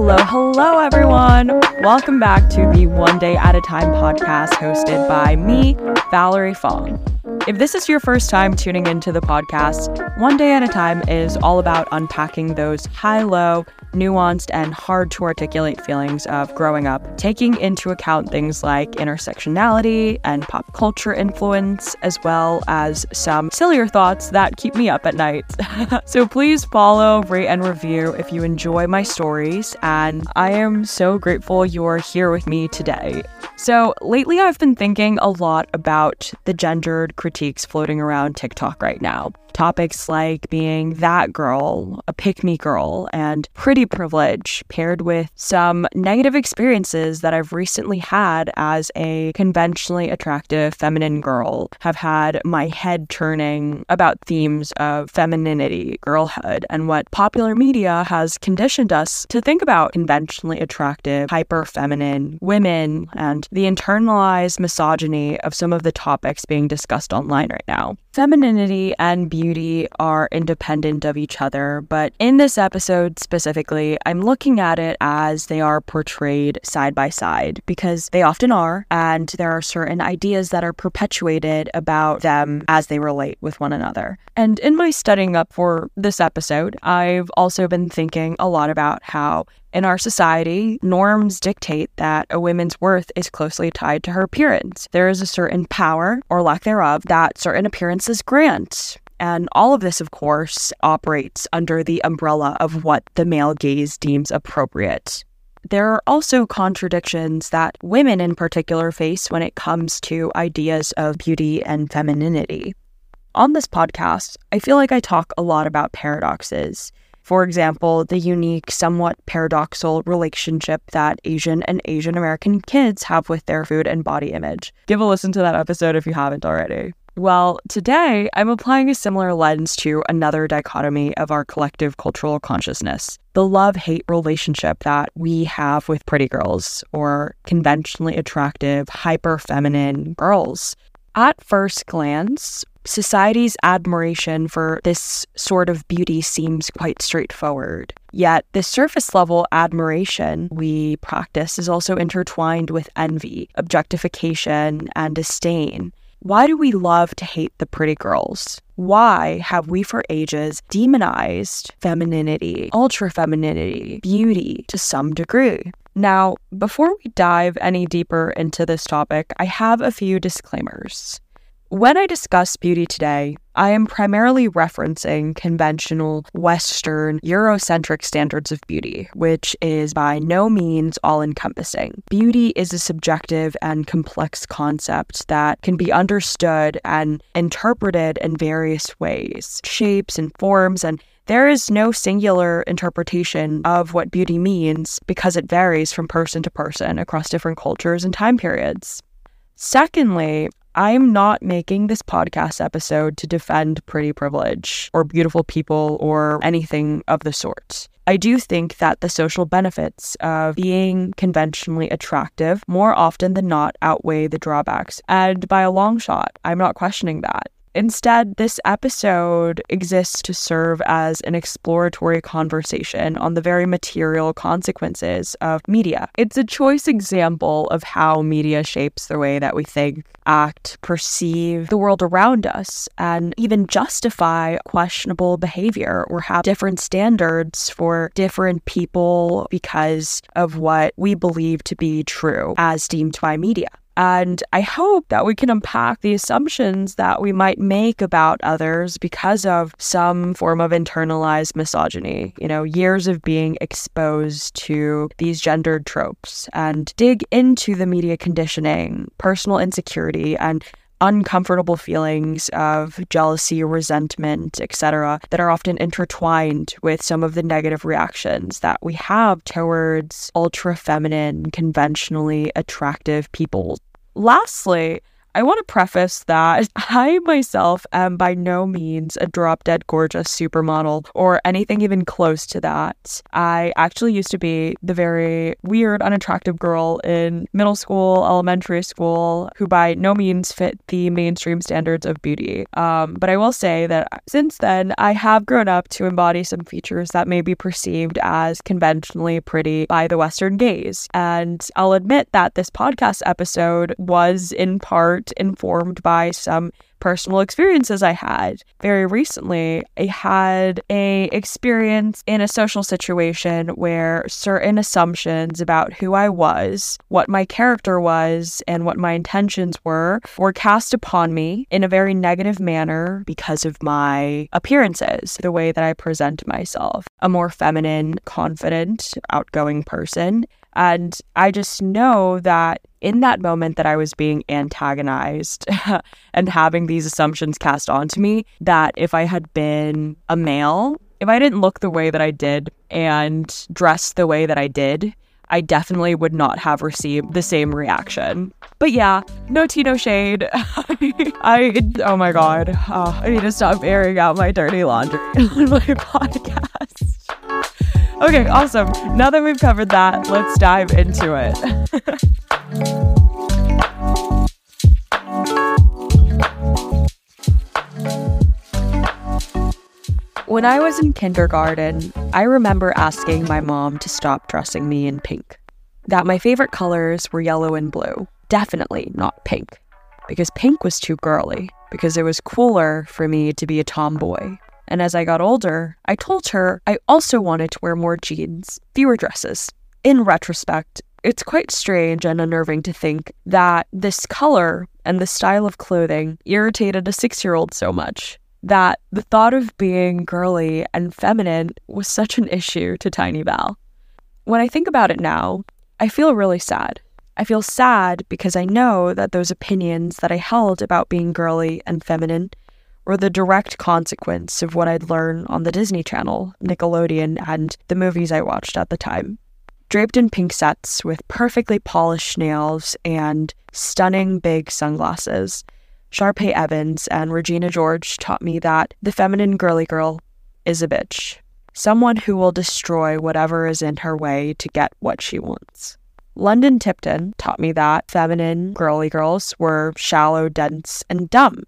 Hello, hello, everyone. Welcome back to the One Day at a Time podcast hosted by me, Valerie Fong. If this is your first time tuning into the podcast, One Day at a Time is all about unpacking those high low, nuanced, and hard to articulate feelings of growing up, taking into account things like intersectionality and pop culture influence, as well as some sillier thoughts that keep me up at night. so please follow, rate, and review if you enjoy my stories, and I am so grateful you're here with me today. So, lately I've been thinking a lot about the gendered critiques floating around TikTok right now. Topics like being that girl, a pick me girl, and pretty privilege, paired with some negative experiences that I've recently had as a conventionally attractive feminine girl, have had my head turning about themes of femininity, girlhood, and what popular media has conditioned us to think about conventionally attractive, hyper feminine women and the internalized misogyny of some of the topics being discussed online right now. Femininity and beauty are independent of each other, but in this episode specifically, I'm looking at it as they are portrayed side by side because they often are, and there are certain ideas that are perpetuated about them as they relate with one another. And in my studying up for this episode, I've also been thinking a lot about how in our society, norms dictate that a woman's worth is closely tied to her appearance. There is a certain power, or lack thereof, that certain appearances grant. And all of this, of course, operates under the umbrella of what the male gaze deems appropriate. There are also contradictions that women in particular face when it comes to ideas of beauty and femininity. On this podcast, I feel like I talk a lot about paradoxes. For example, the unique, somewhat paradoxical relationship that Asian and Asian American kids have with their food and body image. Give a listen to that episode if you haven't already. Well, today I'm applying a similar lens to another dichotomy of our collective cultural consciousness the love hate relationship that we have with pretty girls or conventionally attractive, hyper feminine girls. At first glance, Society's admiration for this sort of beauty seems quite straightforward. Yet, the surface level admiration we practice is also intertwined with envy, objectification, and disdain. Why do we love to hate the pretty girls? Why have we for ages demonized femininity, ultra femininity, beauty to some degree? Now, before we dive any deeper into this topic, I have a few disclaimers. When I discuss beauty today, I am primarily referencing conventional Western Eurocentric standards of beauty, which is by no means all encompassing. Beauty is a subjective and complex concept that can be understood and interpreted in various ways, shapes and forms, and there is no singular interpretation of what beauty means because it varies from person to person across different cultures and time periods. Secondly, I'm not making this podcast episode to defend pretty privilege or beautiful people or anything of the sort. I do think that the social benefits of being conventionally attractive more often than not outweigh the drawbacks. And by a long shot, I'm not questioning that. Instead, this episode exists to serve as an exploratory conversation on the very material consequences of media. It's a choice example of how media shapes the way that we think, act, perceive the world around us, and even justify questionable behavior or have different standards for different people because of what we believe to be true as deemed by media. And I hope that we can unpack the assumptions that we might make about others because of some form of internalized misogyny, you know, years of being exposed to these gendered tropes and dig into the media conditioning, personal insecurity, and uncomfortable feelings of jealousy, resentment, etc., that are often intertwined with some of the negative reactions that we have towards ultra feminine, conventionally attractive people. Lastly, I want to preface that I myself am by no means a drop dead gorgeous supermodel or anything even close to that. I actually used to be the very weird, unattractive girl in middle school, elementary school, who by no means fit the mainstream standards of beauty. Um, but I will say that since then, I have grown up to embody some features that may be perceived as conventionally pretty by the Western gaze. And I'll admit that this podcast episode was in part informed by some personal experiences I had. Very recently, I had a experience in a social situation where certain assumptions about who I was, what my character was, and what my intentions were were cast upon me in a very negative manner because of my appearances, the way that I present myself. A more feminine, confident, outgoing person and I just know that in that moment that I was being antagonized and having these assumptions cast onto me, that if I had been a male, if I didn't look the way that I did and dress the way that I did, I definitely would not have received the same reaction. But yeah, no tea, no shade. I, oh my God, oh, I need to stop airing out my dirty laundry on my podcast. Okay, awesome. Now that we've covered that, let's dive into it. When I was in kindergarten, I remember asking my mom to stop dressing me in pink. That my favorite colors were yellow and blue. Definitely not pink. Because pink was too girly, because it was cooler for me to be a tomboy. And as I got older, I told her I also wanted to wear more jeans, fewer dresses. In retrospect, it's quite strange and unnerving to think that this color and this style of clothing irritated a six year old so much that the thought of being girly and feminine was such an issue to Tiny Val. When I think about it now, I feel really sad. I feel sad because I know that those opinions that I held about being girly and feminine were the direct consequence of what I'd learned on the Disney Channel, Nickelodeon, and the movies I watched at the time. Draped in pink sets with perfectly polished nails and stunning big sunglasses, Sharpay Evans and Regina George taught me that the feminine girly girl is a bitch, someone who will destroy whatever is in her way to get what she wants. London Tipton taught me that feminine girly girls were shallow, dense, and dumb,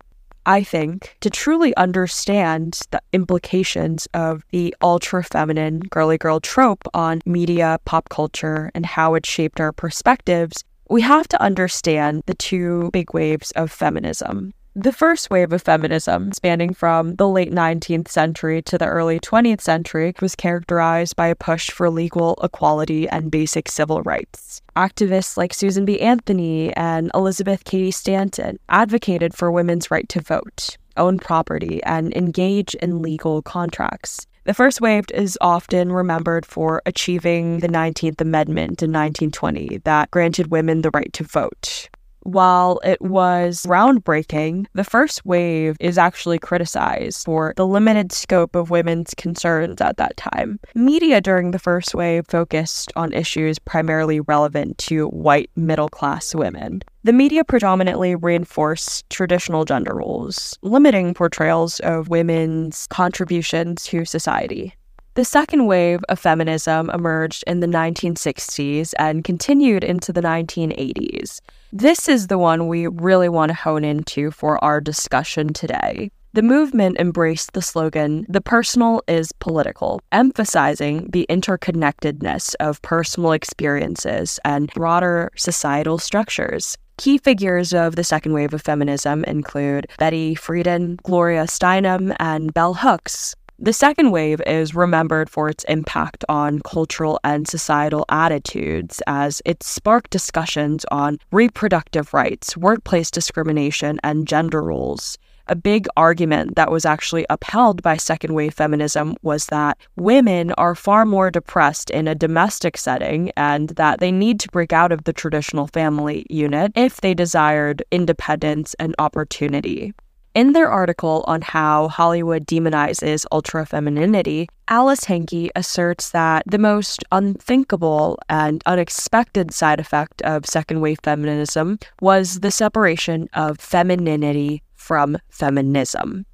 I think, to truly understand the implications of the ultra feminine girly girl trope on media, pop culture, and how it shaped our perspectives, we have to understand the two big waves of feminism the first wave of feminism, spanning from the late 19th century to the early 20th century, was characterized by a push for legal equality and basic civil rights. Activists like Susan B. Anthony and Elizabeth Cady Stanton advocated for women's right to vote, own property, and engage in legal contracts. The first wave is often remembered for achieving the 19th Amendment in 1920 that granted women the right to vote. While it was groundbreaking, the first wave is actually criticized for the limited scope of women's concerns at that time. Media during the first wave focused on issues primarily relevant to white middle class women. The media predominantly reinforced traditional gender roles, limiting portrayals of women's contributions to society. The second wave of feminism emerged in the 1960s and continued into the 1980s. This is the one we really want to hone into for our discussion today. The movement embraced the slogan, the personal is political, emphasizing the interconnectedness of personal experiences and broader societal structures. Key figures of the second wave of feminism include Betty Friedan, Gloria Steinem, and Bell Hooks. The second wave is remembered for its impact on cultural and societal attitudes as it sparked discussions on reproductive rights, workplace discrimination, and gender roles. A big argument that was actually upheld by second wave feminism was that women are far more depressed in a domestic setting and that they need to break out of the traditional family unit if they desired independence and opportunity. In their article on how Hollywood demonizes ultra femininity, Alice Henke asserts that the most unthinkable and unexpected side effect of second wave feminism was the separation of femininity from feminism.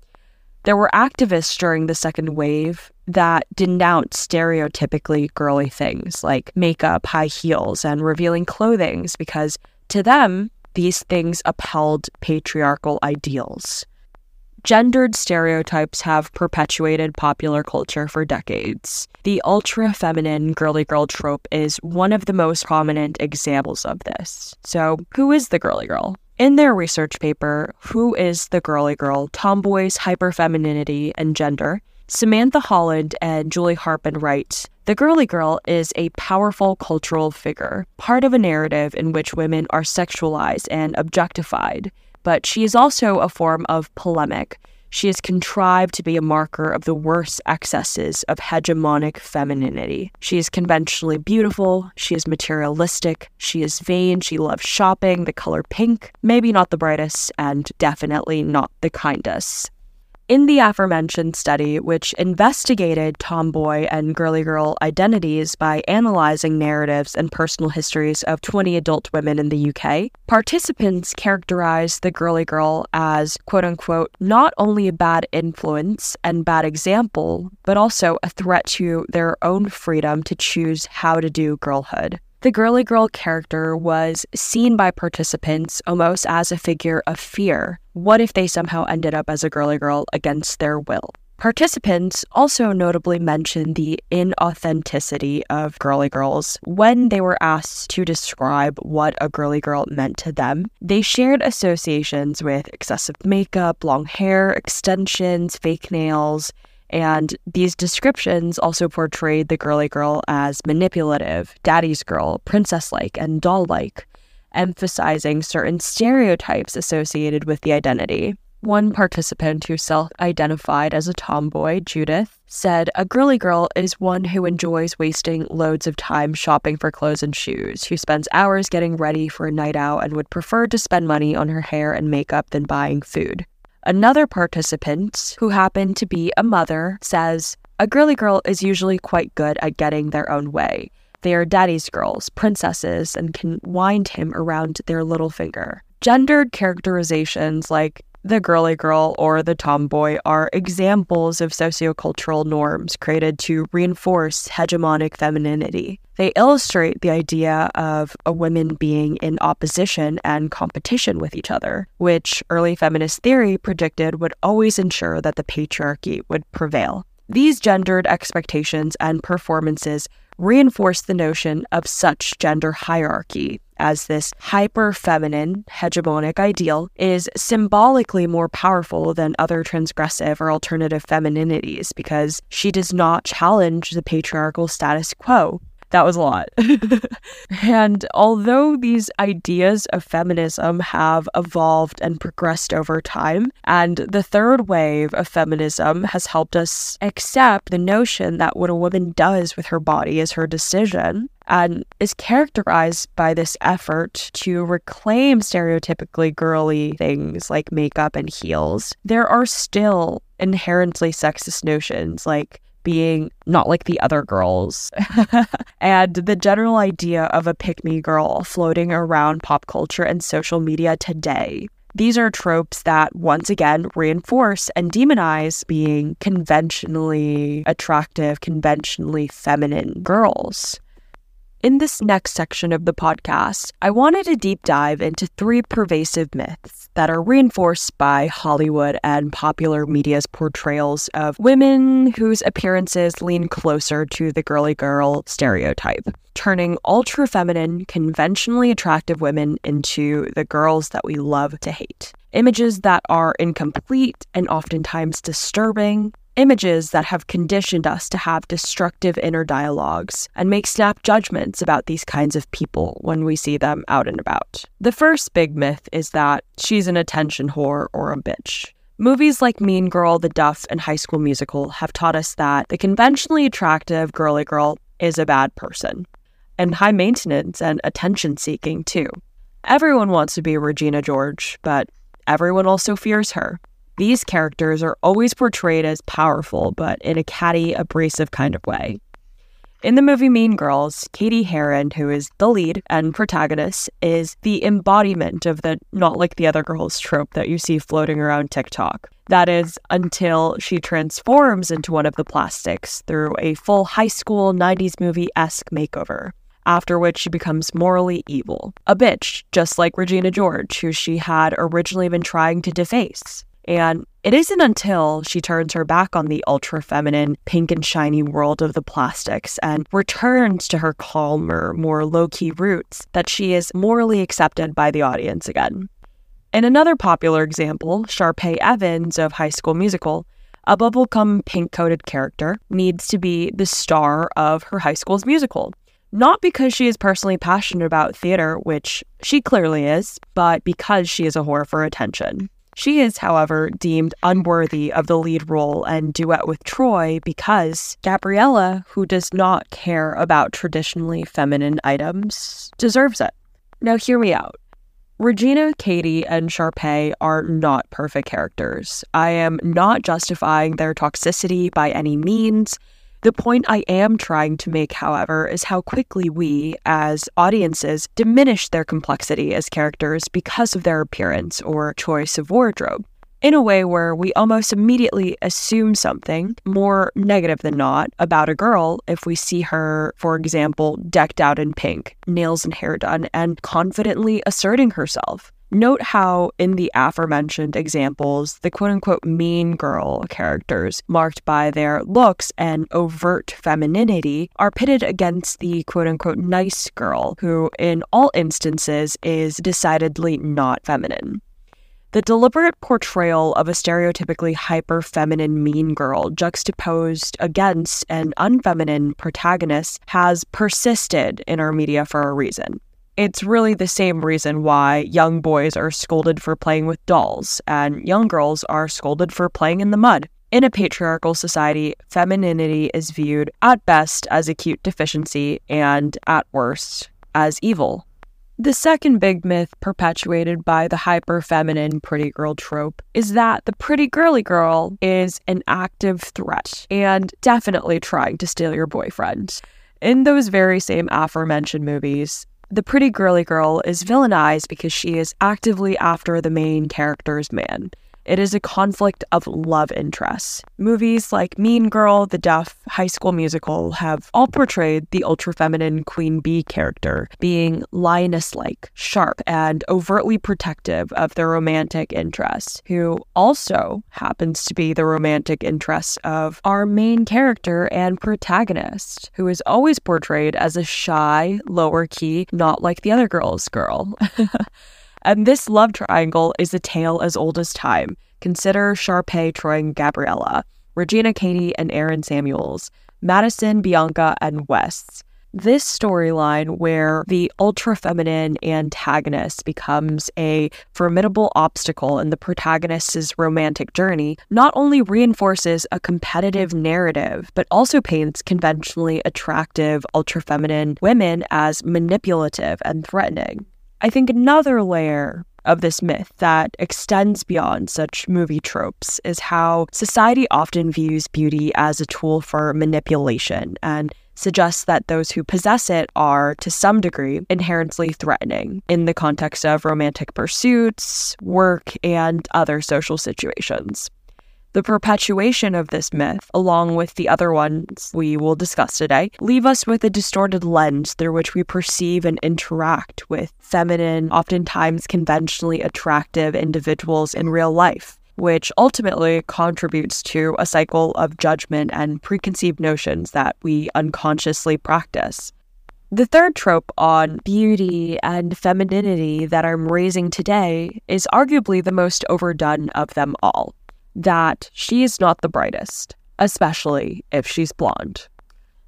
There were activists during the second wave that denounced stereotypically girly things like makeup, high heels, and revealing clothing because to them, these things upheld patriarchal ideals. Gendered stereotypes have perpetuated popular culture for decades. The ultra feminine girly girl trope is one of the most prominent examples of this. So, who is the girly girl? In their research paper, Who is the Girly Girl? Tomboys, Hyperfemininity, and Gender, Samantha Holland and Julie Harpin write The girly girl is a powerful cultural figure, part of a narrative in which women are sexualized and objectified, but she is also a form of polemic. She is contrived to be a marker of the worst excesses of hegemonic femininity. She is conventionally beautiful, she is materialistic, she is vain, she loves shopping, the color pink, maybe not the brightest, and definitely not the kindest. In the aforementioned study, which investigated tomboy and girly girl identities by analyzing narratives and personal histories of 20 adult women in the UK, participants characterized the girly girl as, quote unquote, not only a bad influence and bad example, but also a threat to their own freedom to choose how to do girlhood. The girly girl character was seen by participants almost as a figure of fear. What if they somehow ended up as a girly girl against their will? Participants also notably mentioned the inauthenticity of girly girls when they were asked to describe what a girly girl meant to them. They shared associations with excessive makeup, long hair, extensions, fake nails, and these descriptions also portrayed the girly girl as manipulative, daddy's girl, princess like, and doll like, emphasizing certain stereotypes associated with the identity. One participant who self identified as a tomboy, Judith, said a girly girl is one who enjoys wasting loads of time shopping for clothes and shoes, who spends hours getting ready for a night out and would prefer to spend money on her hair and makeup than buying food. Another participant, who happened to be a mother, says a girly girl is usually quite good at getting their own way. They are daddy's girls, princesses, and can wind him around their little finger. Gendered characterizations like the girly girl or the tomboy are examples of sociocultural norms created to reinforce hegemonic femininity. They illustrate the idea of a woman being in opposition and competition with each other, which early feminist theory predicted would always ensure that the patriarchy would prevail. These gendered expectations and performances reinforce the notion of such gender hierarchy as this hyper feminine hegemonic ideal is symbolically more powerful than other transgressive or alternative femininities because she does not challenge the patriarchal status quo. That was a lot. and although these ideas of feminism have evolved and progressed over time, and the third wave of feminism has helped us accept the notion that what a woman does with her body is her decision, and is characterized by this effort to reclaim stereotypically girly things like makeup and heels, there are still inherently sexist notions like being not like the other girls. and the general idea of a pick me girl floating around pop culture and social media today. These are tropes that once again reinforce and demonize being conventionally attractive, conventionally feminine girls. In this next section of the podcast, I wanted to deep dive into three pervasive myths that are reinforced by Hollywood and popular media's portrayals of women whose appearances lean closer to the girly girl stereotype, turning ultra feminine, conventionally attractive women into the girls that we love to hate. Images that are incomplete and oftentimes disturbing, images that have conditioned us to have destructive inner dialogues and make snap judgments about these kinds of people when we see them out and about. The first big myth is that she's an attention whore or a bitch. Movies like Mean Girl, The Duff, and High School Musical have taught us that the conventionally attractive girly girl is a bad person, and high maintenance and attention seeking too. Everyone wants to be Regina George, but everyone also fears her. These characters are always portrayed as powerful, but in a catty, abrasive kind of way. In the movie Mean Girls, Cady Heron, who is the lead and protagonist, is the embodiment of the not like the other girls trope that you see floating around TikTok. That is, until she transforms into one of the plastics through a full high school 90s movie esque makeover after which she becomes morally evil. A bitch, just like Regina George, who she had originally been trying to deface. And it isn't until she turns her back on the ultra feminine, pink and shiny world of the plastics and returns to her calmer, more low key roots that she is morally accepted by the audience again. In another popular example, Sharpay Evans of High School Musical, a bubblegum pink coated character needs to be the star of her high school's musical. Not because she is personally passionate about theater, which she clearly is, but because she is a whore for attention. She is, however, deemed unworthy of the lead role and duet with Troy because Gabriella, who does not care about traditionally feminine items, deserves it. Now, hear me out. Regina, Cady, and Sharpay are not perfect characters. I am not justifying their toxicity by any means. The point I am trying to make, however, is how quickly we, as audiences, diminish their complexity as characters because of their appearance or choice of wardrobe. In a way where we almost immediately assume something, more negative than not, about a girl if we see her, for example, decked out in pink, nails and hair done, and confidently asserting herself. Note how, in the aforementioned examples, the quote unquote mean girl characters, marked by their looks and overt femininity, are pitted against the quote unquote nice girl, who, in all instances, is decidedly not feminine. The deliberate portrayal of a stereotypically hyper feminine mean girl juxtaposed against an unfeminine protagonist has persisted in our media for a reason. It's really the same reason why young boys are scolded for playing with dolls and young girls are scolded for playing in the mud. In a patriarchal society, femininity is viewed at best as a cute deficiency and at worst as evil. The second big myth perpetuated by the hyper feminine pretty girl trope is that the pretty girly girl is an active threat and definitely trying to steal your boyfriend. In those very same aforementioned movies, the pretty girly girl is villainized because she is actively after the main character's man. It is a conflict of love interests. Movies like Mean Girl, The Duff, High School Musical have all portrayed the ultra feminine Queen Bee character being lioness like, sharp, and overtly protective of their romantic interests, who also happens to be the romantic interest of our main character and protagonist, who is always portrayed as a shy, lower key, not like the other girl's girl. And this love triangle is a tale as old as time. Consider Sharpay, Troy, and Gabriella, Regina, Cady, and Aaron Samuels, Madison, Bianca, and Wes. This storyline, where the ultra feminine antagonist becomes a formidable obstacle in the protagonist's romantic journey, not only reinforces a competitive narrative, but also paints conventionally attractive ultra feminine women as manipulative and threatening. I think another layer of this myth that extends beyond such movie tropes is how society often views beauty as a tool for manipulation and suggests that those who possess it are, to some degree, inherently threatening in the context of romantic pursuits, work, and other social situations. The perpetuation of this myth, along with the other ones we will discuss today, leave us with a distorted lens through which we perceive and interact with feminine, oftentimes conventionally attractive individuals in real life, which ultimately contributes to a cycle of judgment and preconceived notions that we unconsciously practice. The third trope on beauty and femininity that I'm raising today is arguably the most overdone of them all that she is not the brightest, especially if she's blonde.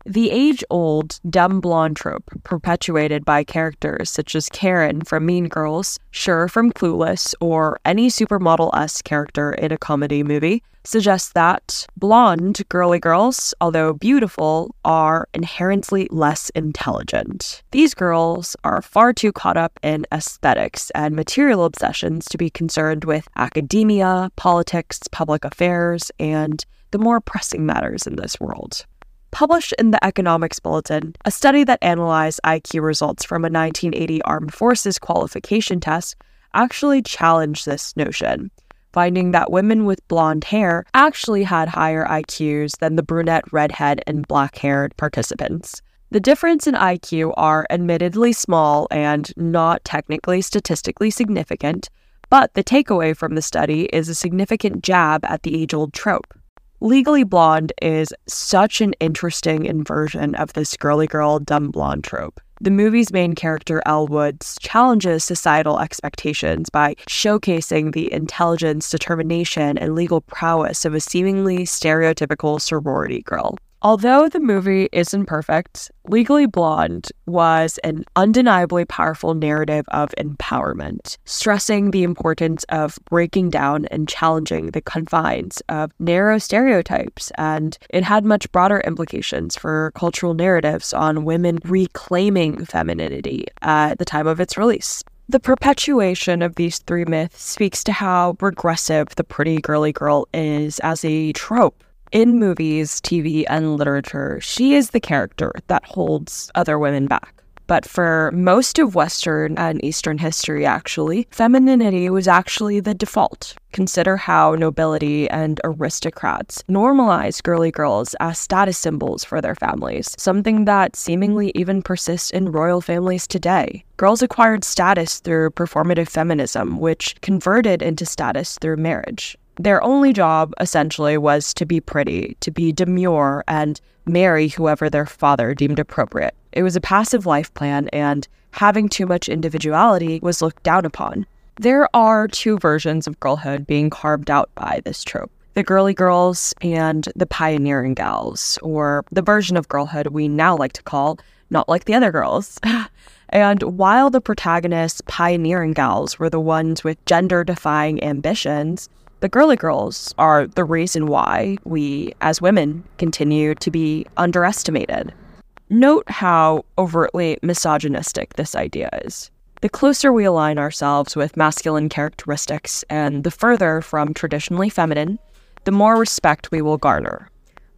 The age old dumb blonde trope, perpetuated by characters such as Karen from Mean Girls, Cher from Clueless, or any supermodel esque character in a comedy movie, suggests that blonde girly girls, although beautiful, are inherently less intelligent. These girls are far too caught up in aesthetics and material obsessions to be concerned with academia, politics, public affairs, and the more pressing matters in this world published in the Economics Bulletin, a study that analyzed IQ results from a 1980 Armed Forces qualification test actually challenged this notion, finding that women with blonde hair actually had higher IQs than the brunette, redhead, and black haired participants. The difference in IQ are admittedly small and not technically statistically significant, but the takeaway from the study is a significant jab at the age old trope. Legally Blonde is such an interesting inversion of this girly girl, dumb blonde trope. The movie's main character, Elle Woods, challenges societal expectations by showcasing the intelligence, determination, and legal prowess of a seemingly stereotypical sorority girl. Although the movie isn't perfect, Legally Blonde was an undeniably powerful narrative of empowerment, stressing the importance of breaking down and challenging the confines of narrow stereotypes, and it had much broader implications for cultural narratives on women reclaiming femininity at the time of its release. The perpetuation of these three myths speaks to how regressive the pretty girly girl is as a trope in movies, TV, and literature, she is the character that holds other women back. But for most of Western and Eastern history, actually, femininity was actually the default. Consider how nobility and aristocrats normalized girly girls as status symbols for their families, something that seemingly even persists in royal families today. Girls acquired status through performative feminism, which converted into status through marriage. Their only job, essentially, was to be pretty, to be demure, and marry whoever their father deemed appropriate. It was a passive life plan, and having too much individuality was looked down upon. There are two versions of girlhood being carved out by this trope the girly girls and the pioneering gals, or the version of girlhood we now like to call not like the other girls. and while the protagonists, pioneering gals, were the ones with gender defying ambitions, the girly girls are the reason why we, as women, continue to be underestimated. Note how overtly misogynistic this idea is. The closer we align ourselves with masculine characteristics and the further from traditionally feminine, the more respect we will garner.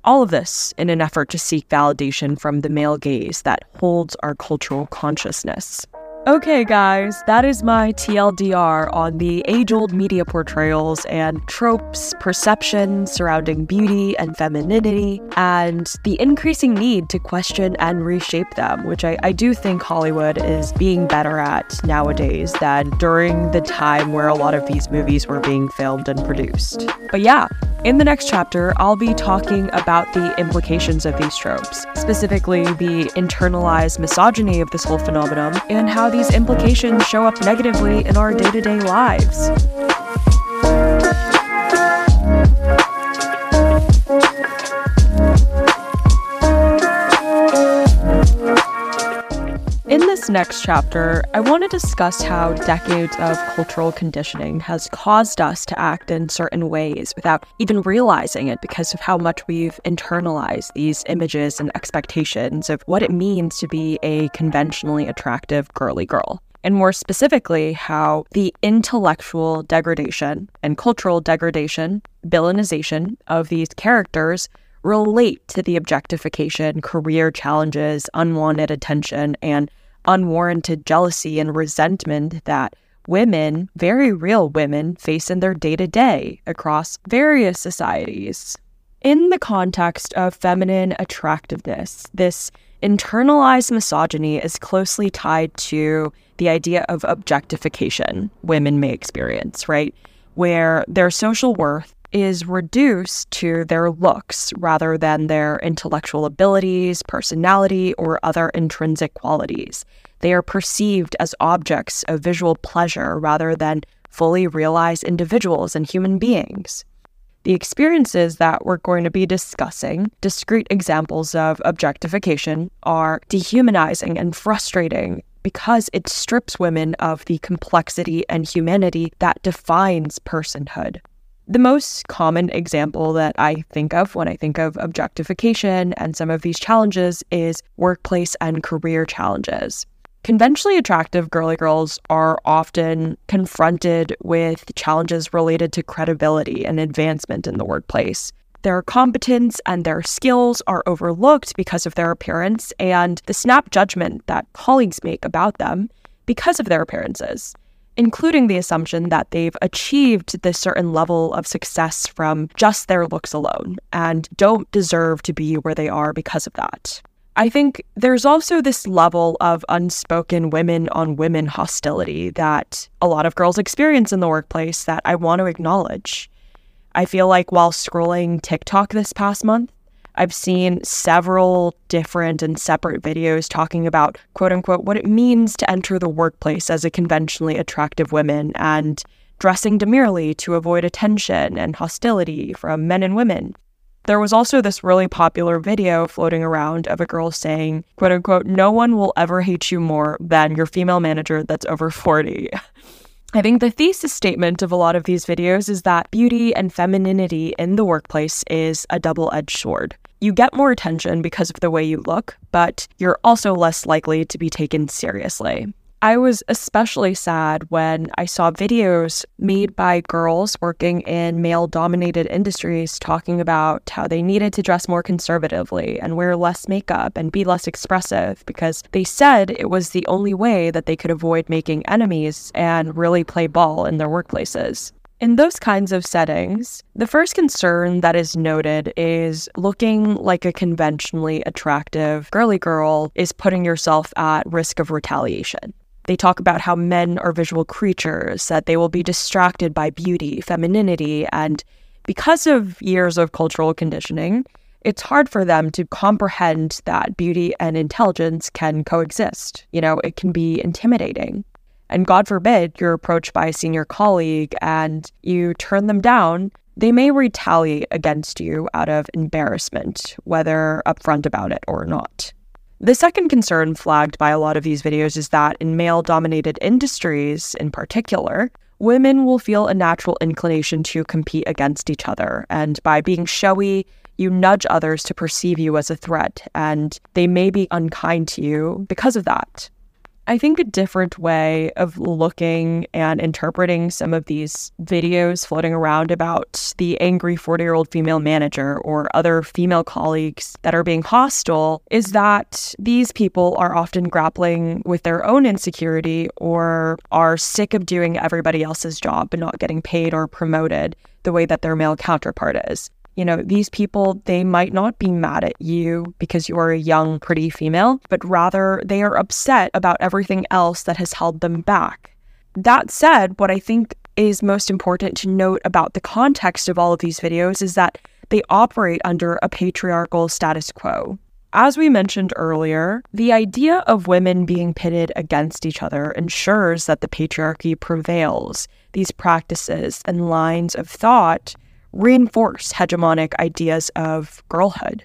All of this in an effort to seek validation from the male gaze that holds our cultural consciousness. Okay, guys, that is my TLDR on the age old media portrayals and tropes, perceptions surrounding beauty and femininity, and the increasing need to question and reshape them, which I, I do think Hollywood is being better at nowadays than during the time where a lot of these movies were being filmed and produced. But yeah, in the next chapter, I'll be talking about the implications of these tropes, specifically the internalized misogyny of this whole phenomenon and how these implications show up negatively in our day to day lives. Next chapter, I want to discuss how decades of cultural conditioning has caused us to act in certain ways without even realizing it because of how much we've internalized these images and expectations of what it means to be a conventionally attractive girly girl. And more specifically, how the intellectual degradation and cultural degradation, villainization of these characters relate to the objectification, career challenges, unwanted attention, and unwarranted jealousy and resentment that women, very real women, face in their day to day across various societies. In the context of feminine attractiveness, this internalized misogyny is closely tied to the idea of objectification women may experience, right? Where their social worth is reduced to their looks rather than their intellectual abilities, personality, or other intrinsic qualities. They are perceived as objects of visual pleasure rather than fully realized individuals and human beings. The experiences that we're going to be discussing, discrete examples of objectification, are dehumanizing and frustrating because it strips women of the complexity and humanity that defines personhood. The most common example that I think of when I think of objectification and some of these challenges is workplace and career challenges. Conventionally attractive girly girls are often confronted with challenges related to credibility and advancement in the workplace. Their competence and their skills are overlooked because of their appearance and the snap judgment that colleagues make about them because of their appearances, including the assumption that they've achieved this certain level of success from just their looks alone and don't deserve to be where they are because of that. I think there's also this level of unspoken women on women hostility that a lot of girls experience in the workplace that I want to acknowledge. I feel like while scrolling TikTok this past month, I've seen several different and separate videos talking about, quote unquote, what it means to enter the workplace as a conventionally attractive woman and dressing demurely to avoid attention and hostility from men and women. There was also this really popular video floating around of a girl saying, quote unquote, no one will ever hate you more than your female manager that's over 40. I think the thesis statement of a lot of these videos is that beauty and femininity in the workplace is a double edged sword. You get more attention because of the way you look, but you're also less likely to be taken seriously. I was especially sad when I saw videos made by girls working in male dominated industries talking about how they needed to dress more conservatively and wear less makeup and be less expressive because they said it was the only way that they could avoid making enemies and really play ball in their workplaces. In those kinds of settings, the first concern that is noted is looking like a conventionally attractive girly girl is putting yourself at risk of retaliation. They talk about how men are visual creatures, that they will be distracted by beauty, femininity, and because of years of cultural conditioning, it's hard for them to comprehend that beauty and intelligence can coexist. You know, it can be intimidating. And God forbid you're approached by a senior colleague and you turn them down, they may retaliate against you out of embarrassment, whether upfront about it or not. The second concern flagged by a lot of these videos is that in male dominated industries in particular, women will feel a natural inclination to compete against each other. And by being showy, you nudge others to perceive you as a threat, and they may be unkind to you because of that. I think a different way of looking and interpreting some of these videos floating around about the angry 40 year old female manager or other female colleagues that are being hostile is that these people are often grappling with their own insecurity or are sick of doing everybody else's job but not getting paid or promoted the way that their male counterpart is you know, these people, they might not be mad at you because you are a young, pretty female, but rather they are upset about everything else that has held them back. That said, what I think is most important to note about the context of all of these videos is that they operate under a patriarchal status quo. As we mentioned earlier, the idea of women being pitted against each other ensures that the patriarchy prevails. These practices and lines of thought reinforce hegemonic ideas of girlhood.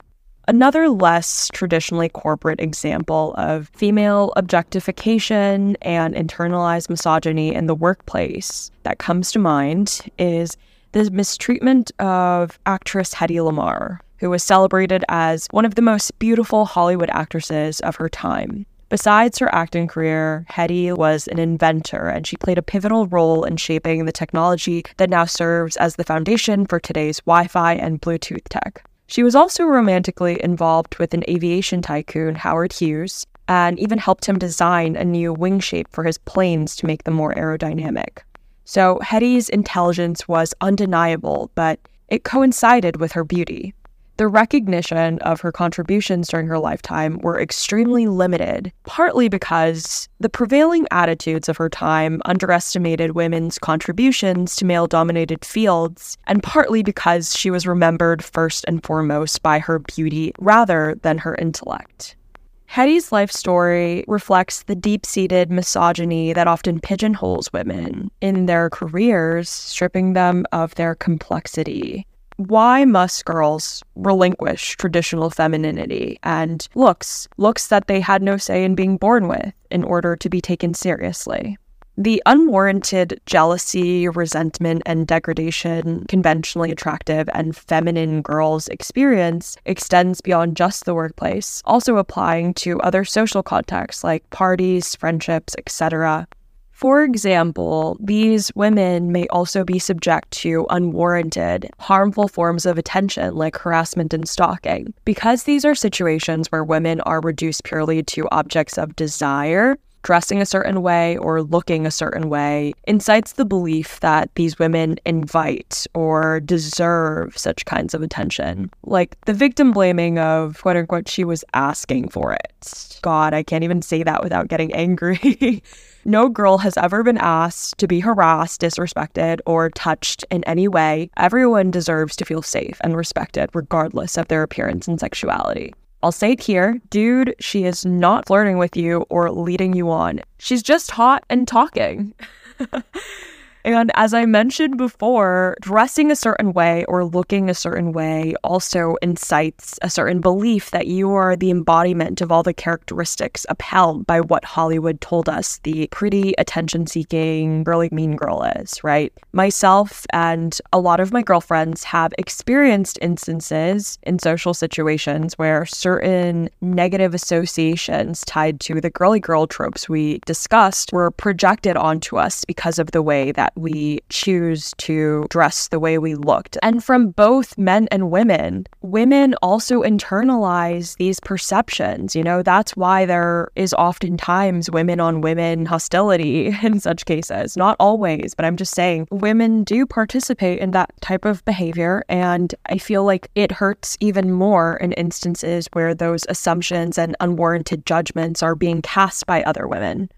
Another less traditionally corporate example of female objectification and internalized misogyny in the workplace that comes to mind is the mistreatment of actress Hedy Lamarr, who was celebrated as one of the most beautiful Hollywood actresses of her time. Besides her acting career, Hedy was an inventor and she played a pivotal role in shaping the technology that now serves as the foundation for today's Wi Fi and Bluetooth tech. She was also romantically involved with an aviation tycoon, Howard Hughes, and even helped him design a new wing shape for his planes to make them more aerodynamic. So Hedy's intelligence was undeniable, but it coincided with her beauty the recognition of her contributions during her lifetime were extremely limited, partly because the prevailing attitudes of her time underestimated women's contributions to male dominated fields, and partly because she was remembered first and foremost by her beauty rather than her intellect. Hedy's life story reflects the deep seated misogyny that often pigeonholes women in their careers, stripping them of their complexity. Why must girls relinquish traditional femininity and looks, looks that they had no say in being born with, in order to be taken seriously? The unwarranted jealousy, resentment, and degradation conventionally attractive and feminine girls experience extends beyond just the workplace, also applying to other social contexts like parties, friendships, etc. For example, these women may also be subject to unwarranted, harmful forms of attention like harassment and stalking. Because these are situations where women are reduced purely to objects of desire, dressing a certain way or looking a certain way incites the belief that these women invite or deserve such kinds of attention. Like the victim blaming of quote unquote, she was asking for it. God, I can't even say that without getting angry. No girl has ever been asked to be harassed, disrespected, or touched in any way. Everyone deserves to feel safe and respected, regardless of their appearance and sexuality. I'll say it here, dude, she is not flirting with you or leading you on. She's just hot and talking. And as I mentioned before, dressing a certain way or looking a certain way also incites a certain belief that you are the embodiment of all the characteristics upheld by what Hollywood told us the pretty, attention seeking, girly mean girl is, right? Myself and a lot of my girlfriends have experienced instances in social situations where certain negative associations tied to the girly girl tropes we discussed were projected onto us because of the way that we choose to dress the way we looked. And from both men and women, women also internalize these perceptions. You know, that's why there is oftentimes women on women hostility in such cases. Not always, but I'm just saying women do participate in that type of behavior. And I feel like it hurts even more in instances where those assumptions and unwarranted judgments are being cast by other women.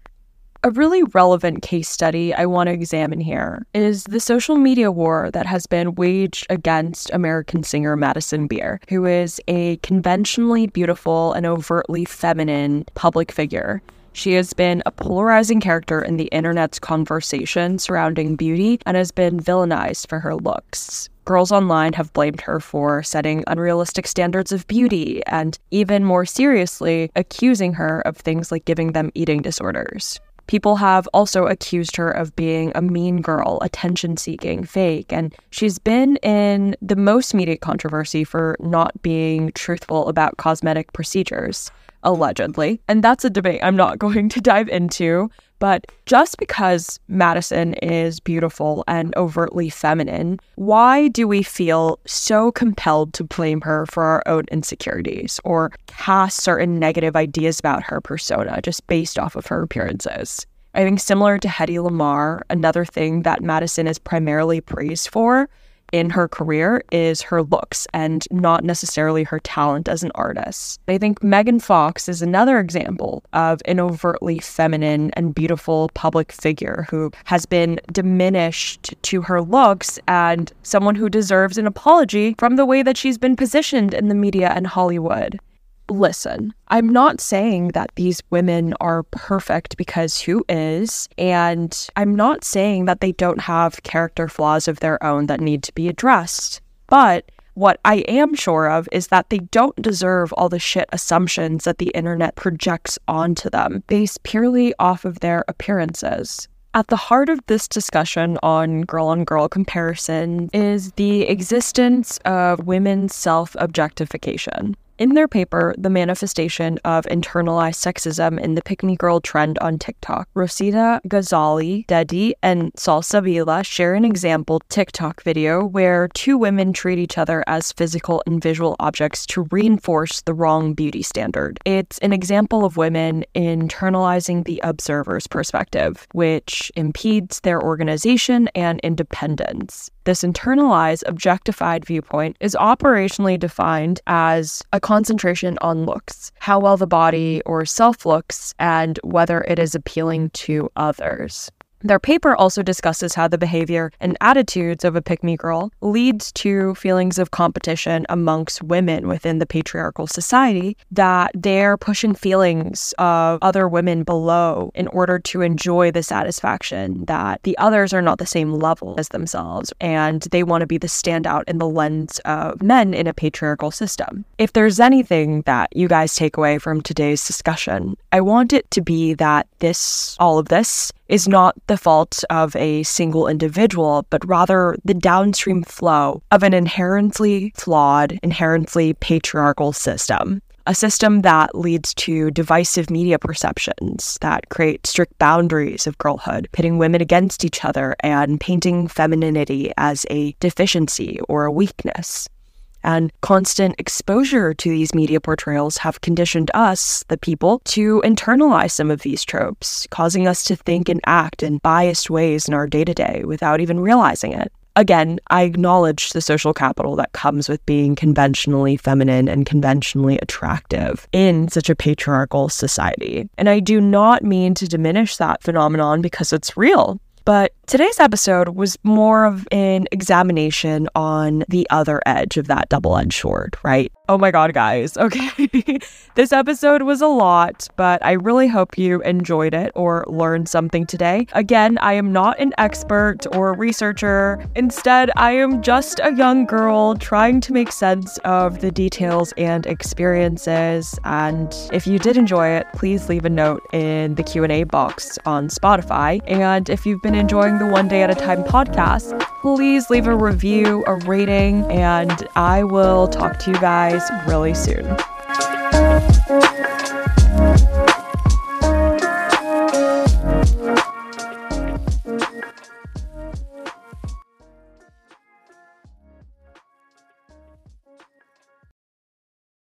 A really relevant case study I want to examine here is the social media war that has been waged against American singer Madison Beer, who is a conventionally beautiful and overtly feminine public figure. She has been a polarizing character in the internet's conversation surrounding beauty and has been villainized for her looks. Girls online have blamed her for setting unrealistic standards of beauty and, even more seriously, accusing her of things like giving them eating disorders. People have also accused her of being a mean girl, attention seeking, fake, and she's been in the most media controversy for not being truthful about cosmetic procedures, allegedly. And that's a debate I'm not going to dive into. But just because Madison is beautiful and overtly feminine, why do we feel so compelled to blame her for our own insecurities or cast certain negative ideas about her persona just based off of her appearances? I think similar to Hedy Lamarr, another thing that Madison is primarily praised for in her career is her looks and not necessarily her talent as an artist. I think Megan Fox is another example of an overtly feminine and beautiful public figure who has been diminished to her looks and someone who deserves an apology from the way that she's been positioned in the media and Hollywood listen, I'm not saying that these women are perfect because who is? And I'm not saying that they don't have character flaws of their own that need to be addressed. But what I am sure of is that they don't deserve all the shit assumptions that the internet projects onto them based purely off of their appearances. At the heart of this discussion on girl on girl comparison is the existence of women's self objectification. In their paper, The Manifestation of Internalized Sexism in the Pick Me Girl Trend on TikTok, Rosita Ghazali, Dedi, and Salsabila share an example TikTok video where two women treat each other as physical and visual objects to reinforce the wrong beauty standard. It's an example of women internalizing the observer's perspective, which impedes their organization and independence. This internalized, objectified viewpoint is operationally defined as a concentration on looks, how well the body or self looks, and whether it is appealing to others. Their paper also discusses how the behavior and attitudes of a pick me girl leads to feelings of competition amongst women within the patriarchal society, that they're pushing feelings of other women below in order to enjoy the satisfaction that the others are not the same level as themselves, and they want to be the standout in the lens of men in a patriarchal system. If there's anything that you guys take away from today's discussion, I want it to be that this, all of this, is not the fault of a single individual, but rather the downstream flow of an inherently flawed, inherently patriarchal system. A system that leads to divisive media perceptions that create strict boundaries of girlhood, pitting women against each other and painting femininity as a deficiency or a weakness and constant exposure to these media portrayals have conditioned us, the people, to internalize some of these tropes, causing us to think and act in biased ways in our day to day without even realizing it. Again, I acknowledge the social capital that comes with being conventionally feminine and conventionally attractive in such a patriarchal society. And I do not mean to diminish that phenomenon because it's real. But today's episode was more of an examination on the other edge of that double edged sword, right? Oh my God, guys. Okay. this episode was a lot, but I really hope you enjoyed it or learned something today. Again, I am not an expert or researcher. Instead, I am just a young girl trying to make sense of the details and experiences. And if you did enjoy it, please leave a note in the Q&A box on Spotify. And if you've been enjoying the One Day at a Time podcast, please leave a review, a rating, and I will talk to you guys really soon.